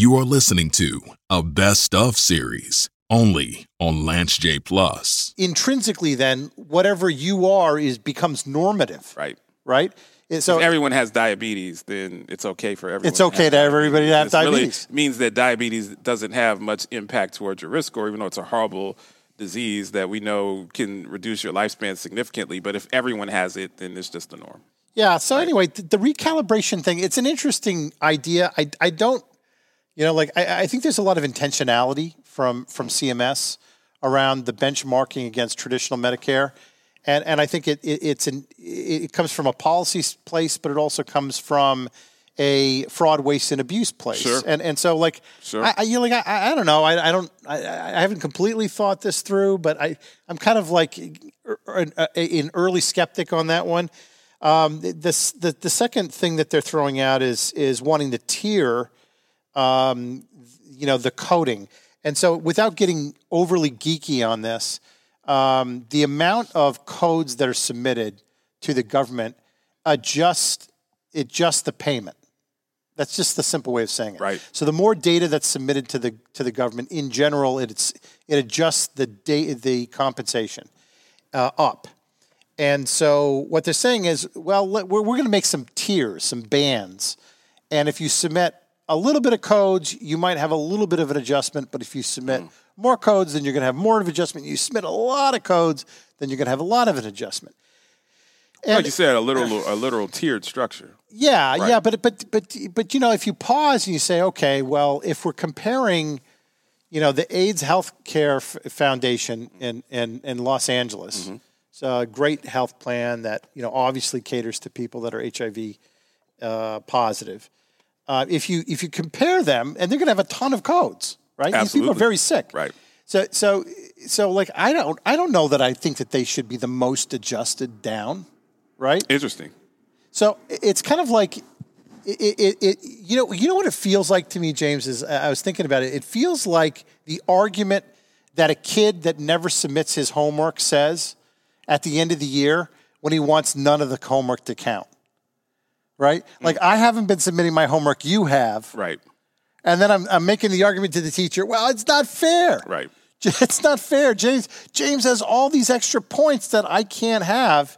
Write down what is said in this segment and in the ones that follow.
You are listening to a best of series only on Lance J Plus. Intrinsically, then, whatever you are is becomes normative, Right. right? And So if everyone has diabetes, then it's okay for everyone. It's okay have everybody to have This really diabetes. means that diabetes doesn't have much impact towards your risk score, even though it's a horrible disease that we know can reduce your lifespan significantly. But if everyone has it, then it's just the norm. Yeah. So anyway, the, the recalibration thing, it's an interesting idea. I, I don't, you know, like I, I think there's a lot of intentionality from from CMS around the benchmarking against traditional Medicare. And, and I think it, it it's an it comes from a policy place, but it also comes from a fraud, waste, and abuse place. Sure. And and so like Sure. I, I you know, like I, I don't know I, I don't I, I haven't completely thought this through, but I I'm kind of like er- an, uh, an early skeptic on that one. Um, the, the the the second thing that they're throwing out is is wanting to tier, um, you know, the coding. And so, without getting overly geeky on this, um, the amount of codes that are submitted to the government adjust adjust the payment. That's just the simple way of saying it. Right. So the more data that's submitted to the to the government in general, it's it adjusts the da- the compensation uh, up. And so what they're saying is, well, let, we're, we're going to make some tiers, some bands. And if you submit a little bit of codes, you might have a little bit of an adjustment. But if you submit more codes, then you're going to have more of an adjustment. You submit a lot of codes, then you're going to have a lot of an adjustment. like you said, a literal a literal tiered structure. Yeah, Right. yeah, but but but but you know, if you pause and you say, okay, well, if we're comparing, you know, the AIDS Healthcare F- Foundation in in in Los Angeles, Mm-hmm. it's a great health plan that you know obviously caters to people that are HIV uh, positive. Uh, if you if you compare them, and they're going to have a ton of codes, right? These people are very sick, Right. So so so like I don't I don't know that I think that they should be the most adjusted down, right? Interesting. So it's kind of like it, it, it, you know, you know what it feels like to me, James. Is I was thinking about it. It feels like the argument that a kid that never submits his homework says at the end of the year when he wants none of the homework to count. Right? Like I haven't been submitting my homework, you have, Right. and then I'm, I'm making the argument to the teacher. Well, it's not fair. Right. It's not fair. James James has all these extra points that I can't have.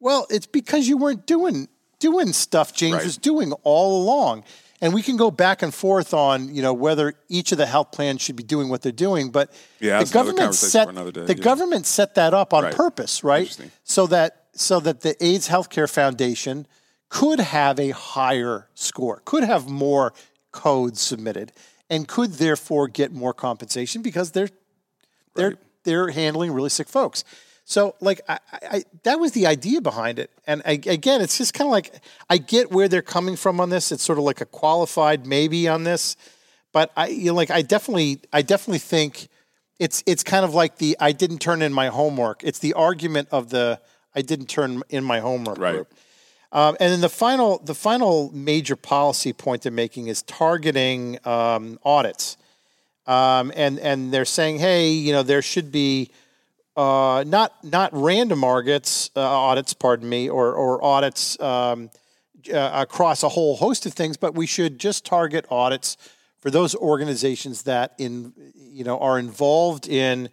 Well, it's because you weren't doing doing stuff James Right. was doing all along. And we can go back and forth on, you know, whether each of the health plans should be doing what they're doing, but Yeah, the government set day, the yeah. government set that up on Right. purpose, right? So that so that the AIDS Healthcare Foundation could have a higher score, could have more codes submitted, and could therefore get more compensation because they're they're Right. they're handling really sick folks. So like I, I, that was the idea behind it, and I, again, it's just kind of like I get where they're coming from on this. It's sort of like a qualified maybe on this, but I you know, like I definitely I definitely think it's it's kind of like the I didn't turn in my homework. It's the argument of the I didn't turn in my homework Right. group. Um, and then the final the final major policy point they're making is targeting um, audits. Um, and and they're saying, hey, you know, there should be uh, not not random audits, uh, audits, pardon me, or or audits um, uh, across a whole host of things, but we should just target audits for those organizations that in you know are involved in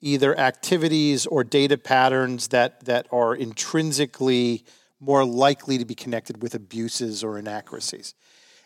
either activities or data patterns that that are intrinsically more likely to be connected with abuses or inaccuracies.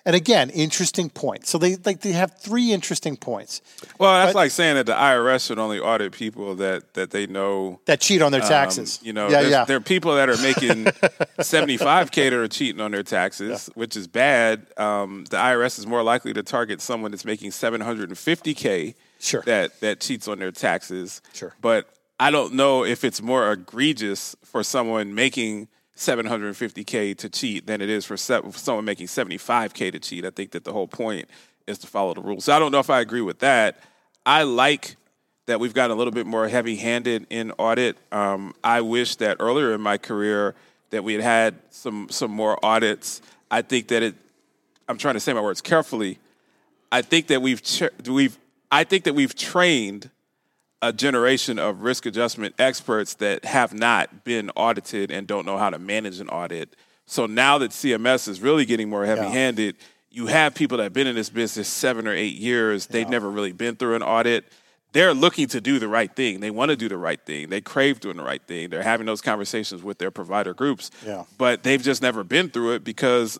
And again, interesting point. So they like they have three interesting points Well, that's But- like saying that the IRS should only audit people that that they know that cheat on their Um, taxes. you know, yeah, yeah. there are people that are making 75K that are cheating on their taxes, which is bad. Um, the IRS is more likely to target someone that's making 750K Sure. that, that cheats on their taxes. Sure. But I don't know if it's more egregious for someone making 750K to cheat than it is for, someone making 75K to cheat. I think that the whole point is to follow the rules. So I don't know if I agree with that. I like that we've gotten a little bit more heavy-handed in audit. Um, I wish that earlier in my career that we had had some some more audits. I think that it. I'm trying to say my words carefully. I think that we've we've I think that we've trained a generation of risk adjustment experts that have not been audited and don't know how to manage an audit. So now that CMS is really getting more heavy-handed, you have people that have been in this business seven or eight years. They've never really been through an audit. They're looking to do the right thing. They want to do the right thing. They crave doing the right thing. They're having those conversations with their provider groups. Yeah. But they've just never been through it because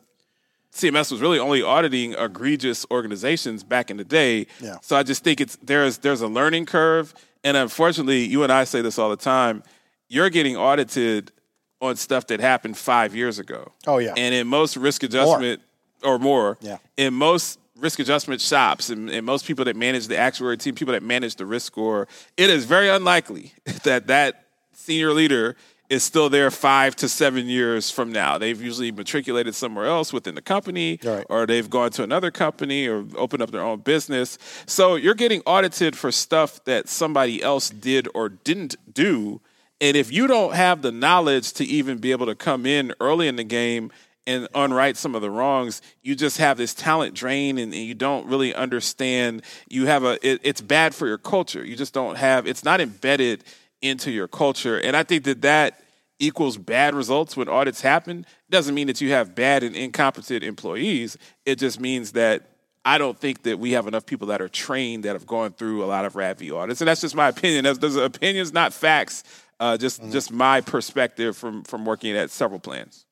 CMS was really only auditing egregious organizations back in the day. Yeah. So I just think it's there's there's a learning curve, and unfortunately, you and I say this all the time. You're getting audited on stuff that happened five years ago. Oh, yeah. And in most risk adjustment or more, Yeah. in most risk adjustment shops and, and most people that manage the actuary team, people that manage the risk score, it is very unlikely that that senior leader is still there five to seven years from now. They've usually matriculated somewhere else within the company, Right. or they've gone to another company or opened up their own business. So you're getting audited for stuff that somebody else did or didn't do. And if you don't have the knowledge to even be able to come in early in the game and unright some of the wrongs, you just have this talent drain and, and you don't really understand. You have a, it, it's bad for your culture. You just don't have, it's not embedded into your culture. And I think that that equals bad results when audits happen. Doesn't mean that you have bad and incompetent employees. It just means that I don't think that we have enough people that are trained that have gone through a lot of RADV audits, and that's just my opinion. That's, those are opinions, not facts. Uh, just just my perspective from from working at several plans.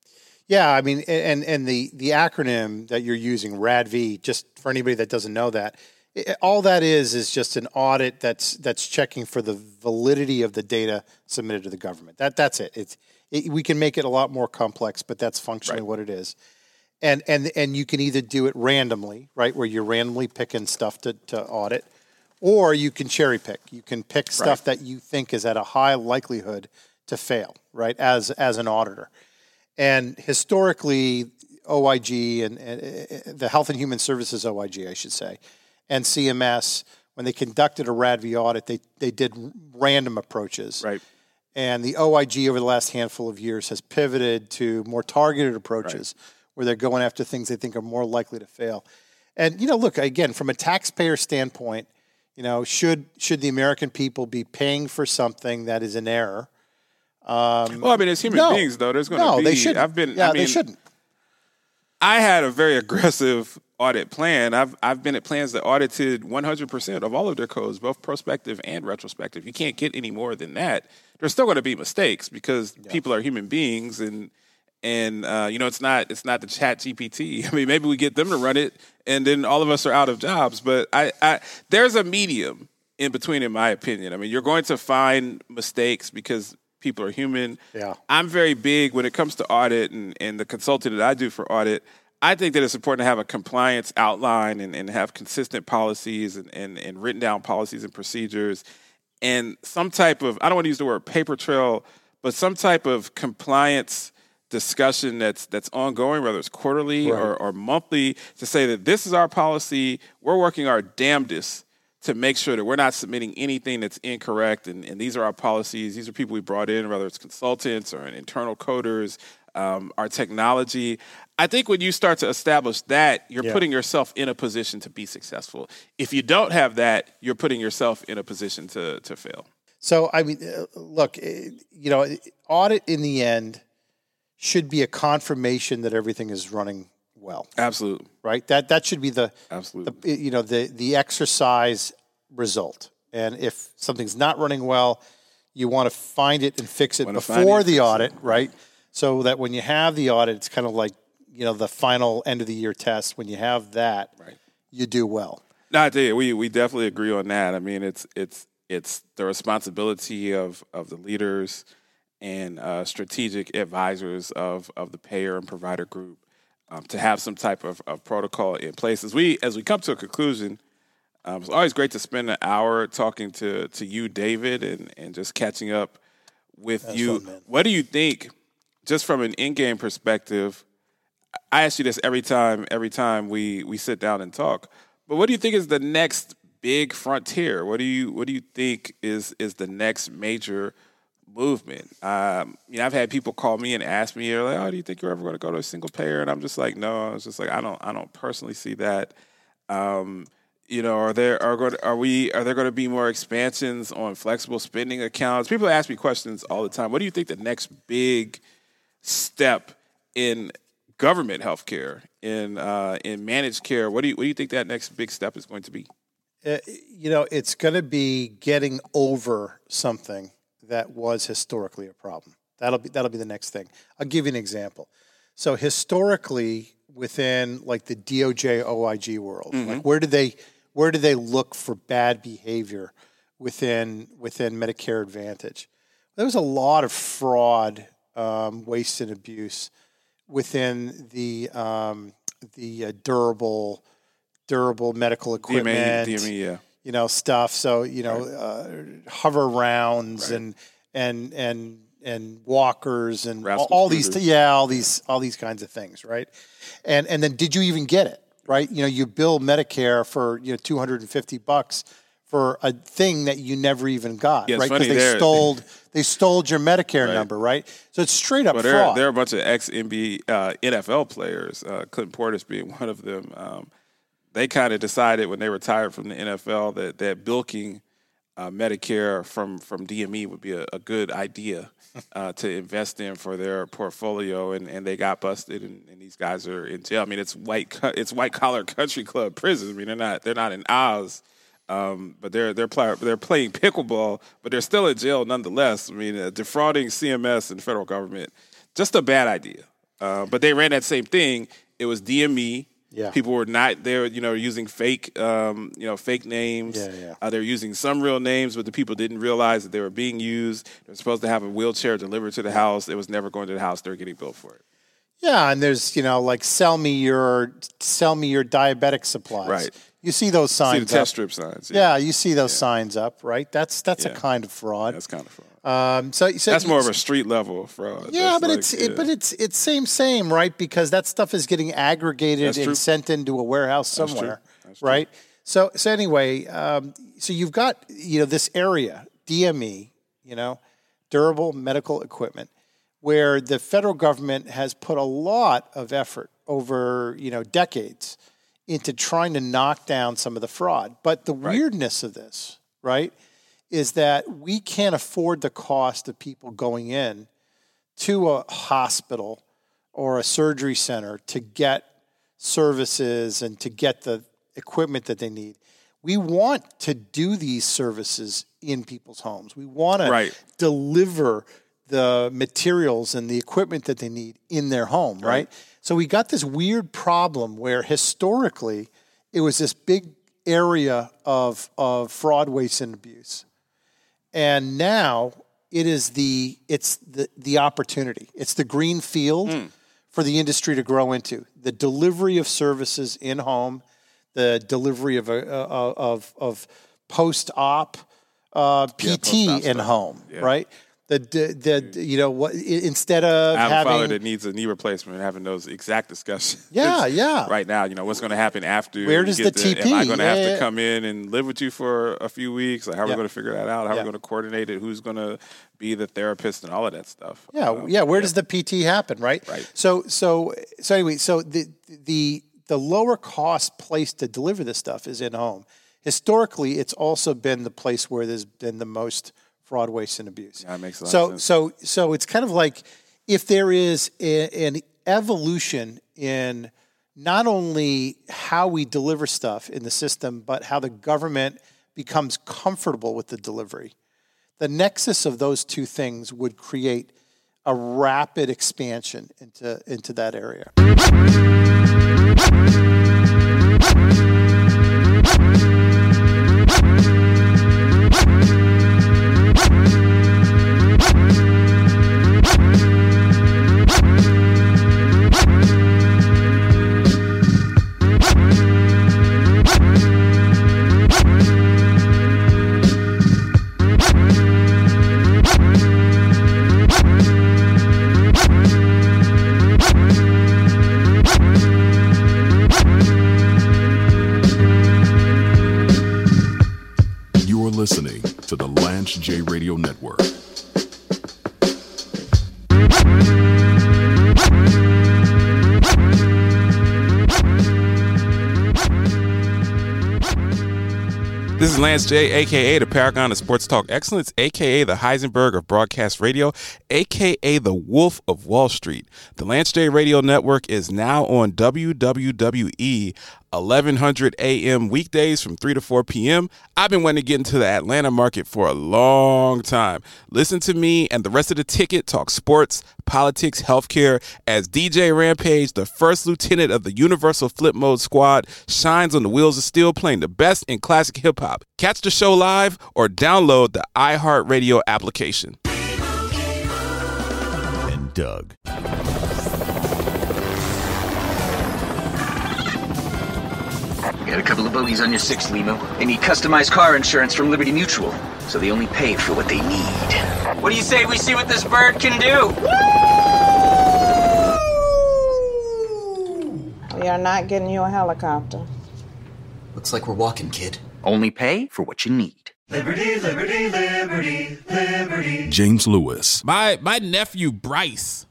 Yeah, I mean, and and the the acronym that you're using, RADV, just for anybody that doesn't know that, it, all that is is just an audit that's that's checking for the validity of the data submitted to the government. That that's it. It's it, we can make it a lot more complex, but that's functionally what it is. And and and you can either do it randomly, right, where you're randomly picking stuff to, to audit, or you can cherry pick. You can pick stuff that you think is at a high likelihood to fail, right, as as an auditor. And historically, OIG and, and the Health and Human Services OIG, I should say, and CMS, when they conducted a RADV audit, they, they did random approaches. Right. And the OIG over the last handful of years has pivoted to more targeted approaches where they're going after things they think are more likely to fail. And you know, look again from a taxpayer standpoint, you know, should should the American people be paying for something that is an error? Um, well, I mean, as human No. beings, though, there's going to No, be. they shouldn't. I've been. Yeah, I mean, they shouldn't. I had a very aggressive audit plan. I've I've been at plans that audited 100% of all of their codes, both prospective and retrospective. You can't get any more than that. There's still going to be mistakes because people are human beings, and and uh, you know it's not it's not the Chat GPT. I mean, maybe we get them to run it, and then all of us are out of jobs. But I, I there's a medium in between, in my opinion. I mean, you're going to find mistakes because people are human. Yeah. I'm very big when it comes to audit and, and the consulting that I do for audit. I think that it's important to have a compliance outline and, and have consistent policies and, and, and written down policies and procedures and some type of, I don't want to use the word paper trail, but some type of compliance discussion that's that's ongoing, whether it's quarterly or, or monthly, to say that this is our policy. We're working our damnedest to make sure that we're not submitting anything that's incorrect. And, and these are our policies. These are people we brought in, whether it's consultants or internal coders, um, our technology. I think when you start to establish that, you're Yeah. putting yourself in a position to be successful. If you don't have that, you're putting yourself in a position to to fail. So I mean, uh, look, eh, you know, audit in the end should be a confirmation that everything is running well, Absolutely. right? That that should be the Absolutely. the you know the the exercise result. And if something's not running well, you want to find it and fix it Wanna before it, the audit, right? So that when you have the audit, it's kind of like you know the final end of the year test. When you have that, Right. you do well. No, I tell you, we we definitely agree on that. I mean, it's it's it's the responsibility of of the leaders and uh, strategic advisors of of the payer and provider group um, to have some type of, of protocol in place. As we as we come to a conclusion, um, it's always great to spend an hour talking to to you, David, and and just catching up with you. fun, what do you think, just from an in game perspective? I ask you this every time every time we we sit down and talk. But what do you think is the next big frontier? What do you what do you think is is the next major movement? Um, you know, I've had people call me and ask me, "They're like, oh, do you think you're ever going to go to a single payer?" And I'm just like, no. I was just like, I don't I don't personally see that. Um, you know, are there are going are we are there going to be more expansions on flexible spending accounts? People ask me questions all the time. What do you think the next big step in government health care, in uh, in managed care. What do you what do you think that next big step is going to be? Uh, you know, it's going to be getting over something that was historically a problem. That'll be that'll be the next thing. I'll give you an example. So historically, within like the DOJ OIG world, Mm-hmm. like where did they where did they look for bad behavior within within Medicare Advantage? There was a lot of fraud, um, waste, and abuse within the um, the uh, durable durable medical equipment DME, DME, yeah. you know stuff. So you know, uh, hover rounds and and and and walkers and all, Rascal all these scooters. yeah all these all these kinds of things, right? And and then did you even get it? Right? You know, you bill Medicare for you know two hundred and fifty bucks for a thing that you never even got, Yeah, right? Because they stole they stole your Medicare number, right? So it's straight up But there, fraud. there are a bunch of ex NBA, uh, NFL players, uh, Clinton Portis being one of them. Um, they kind of decided when they retired from the NFL that that bilking uh, Medicare from from DME would be a, a good idea uh, to invest in for their portfolio, and, and they got busted, and, and these guys are in jail. I mean, it's white it's white collar country club prison. I mean, they're not they're not in Oz. Um, but they're they're play, they're playing pickleball, but they're still in jail nonetheless. I mean, uh, defrauding CMS and federal government, just a bad idea. Uh, but they ran that same thing. It was DME. Yeah. People were not they were you know using fake um, you know fake names. Yeah, yeah. Uh, they're using some real names, but the people didn't realize that they were being used. They're supposed to have a wheelchair delivered to the house. It was never going to the house. They were getting billed for it. Yeah, and there's you know like sell me your sell me your diabetic supplies. Right. You see those See the signs test up. strip signs. Yeah, you see those signs up, right? That's that's a kind of fraud. that's kind of fraud. Um, so, so That's more of a street level fraud. yeah, That's but like, it's yeah. it, but it's it's same same right because that stuff is getting aggregated and sent into a warehouse somewhere, That's true. right? So so anyway, um, so you've got you know this area DME, you know, durable medical equipment, where the federal government has put a lot of effort over you know decades into trying to knock down some of the fraud. But the weirdness of this, right, is that we can't afford the cost of people going in to a hospital or a surgery center to get services and to get the equipment that they need. We want to do these services in people's homes. We want to Right. deliver the materials and the equipment that they need in their home, right? So we got this weird problem where historically it was this big area of, of fraud, waste, and abuse. And now it is the it's the the opportunity. It's the green field for the industry to grow into. The delivery of services in home the delivery of a, uh, of of post op uh, PT post-op in home Yeah. right the, the the you know what instead of I have a father having that needs a knee replacement and having those exact discussions. Yeah, yeah. Right now, you know, what's going to happen after? Where does the Am I going to Yeah, have yeah. to come in and live with you for a few weeks? Like, how are we going to figure that out? How are we going to coordinate it? Who's going to be the therapist and all of that stuff? Yeah, Um, yeah. Where does the PT happen, right? Right. So, so, so anyway, so the the the lower cost place to deliver this stuff is in home. Historically, it's also been the place where there's been the most fraud, waste, and abuse. Yeah, that makes a lot so, of sense. so, so it's kind of like if there is a, an evolution in not only how we deliver stuff in the system, but how the government becomes comfortable with the delivery the nexus of those two things would create a rapid expansion into into that area. Listening to the Lance J Radio Network. This is Lance J, aka the Paragon of Sports Talk Excellence, aka the Heisenberg of Broadcast Radio, aka the Wolf of Wall Street. The Lance J Radio Network is now on WWWE 1100 AM weekdays from 3 to 4 p.m. I've been wanting to get into the Atlanta market for a long time. Listen to me and the rest of the ticket talk sports, politics, healthcare as DJ Rampage, the first lieutenant of the Universal Flip Mode Squad, shines on the wheels of steel playing the best in classic hip hop. Catch the show live or download the iHeartRadio application. And Doug. Got a couple of bogeys on your six, LiMu. They need customized car insurance from Liberty Mutual, so they only pay for what they need. What do you say we see what this bird can do? We are not getting you a helicopter. Looks like we're walking, kid. Only pay for what you need. Liberty, liberty, liberty, liberty. James Lewis. My my nephew Bryce,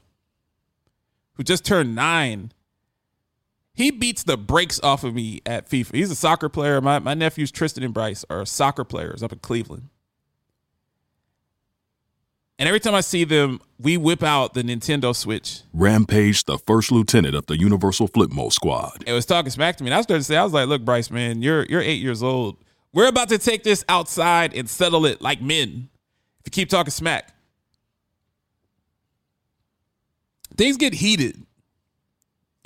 who just turned nine, he beats the brakes off of me at FIFA. He's a soccer player. My my nephews Tristan and Bryce are soccer players up in Cleveland. And every time I see them, we whip out the Nintendo Switch. Rampage, the first lieutenant of the Universal Flip Mode Squad. It was talking smack to me. And I started to say, I was like, look, Bryce, man, you're you're eight years old. We're about to take this outside and settle it like men. If you keep talking smack. Things get heated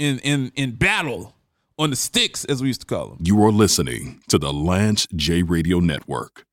in in in battle on the sticks, as we used to call them. You are listening to the Lance J Radio Network.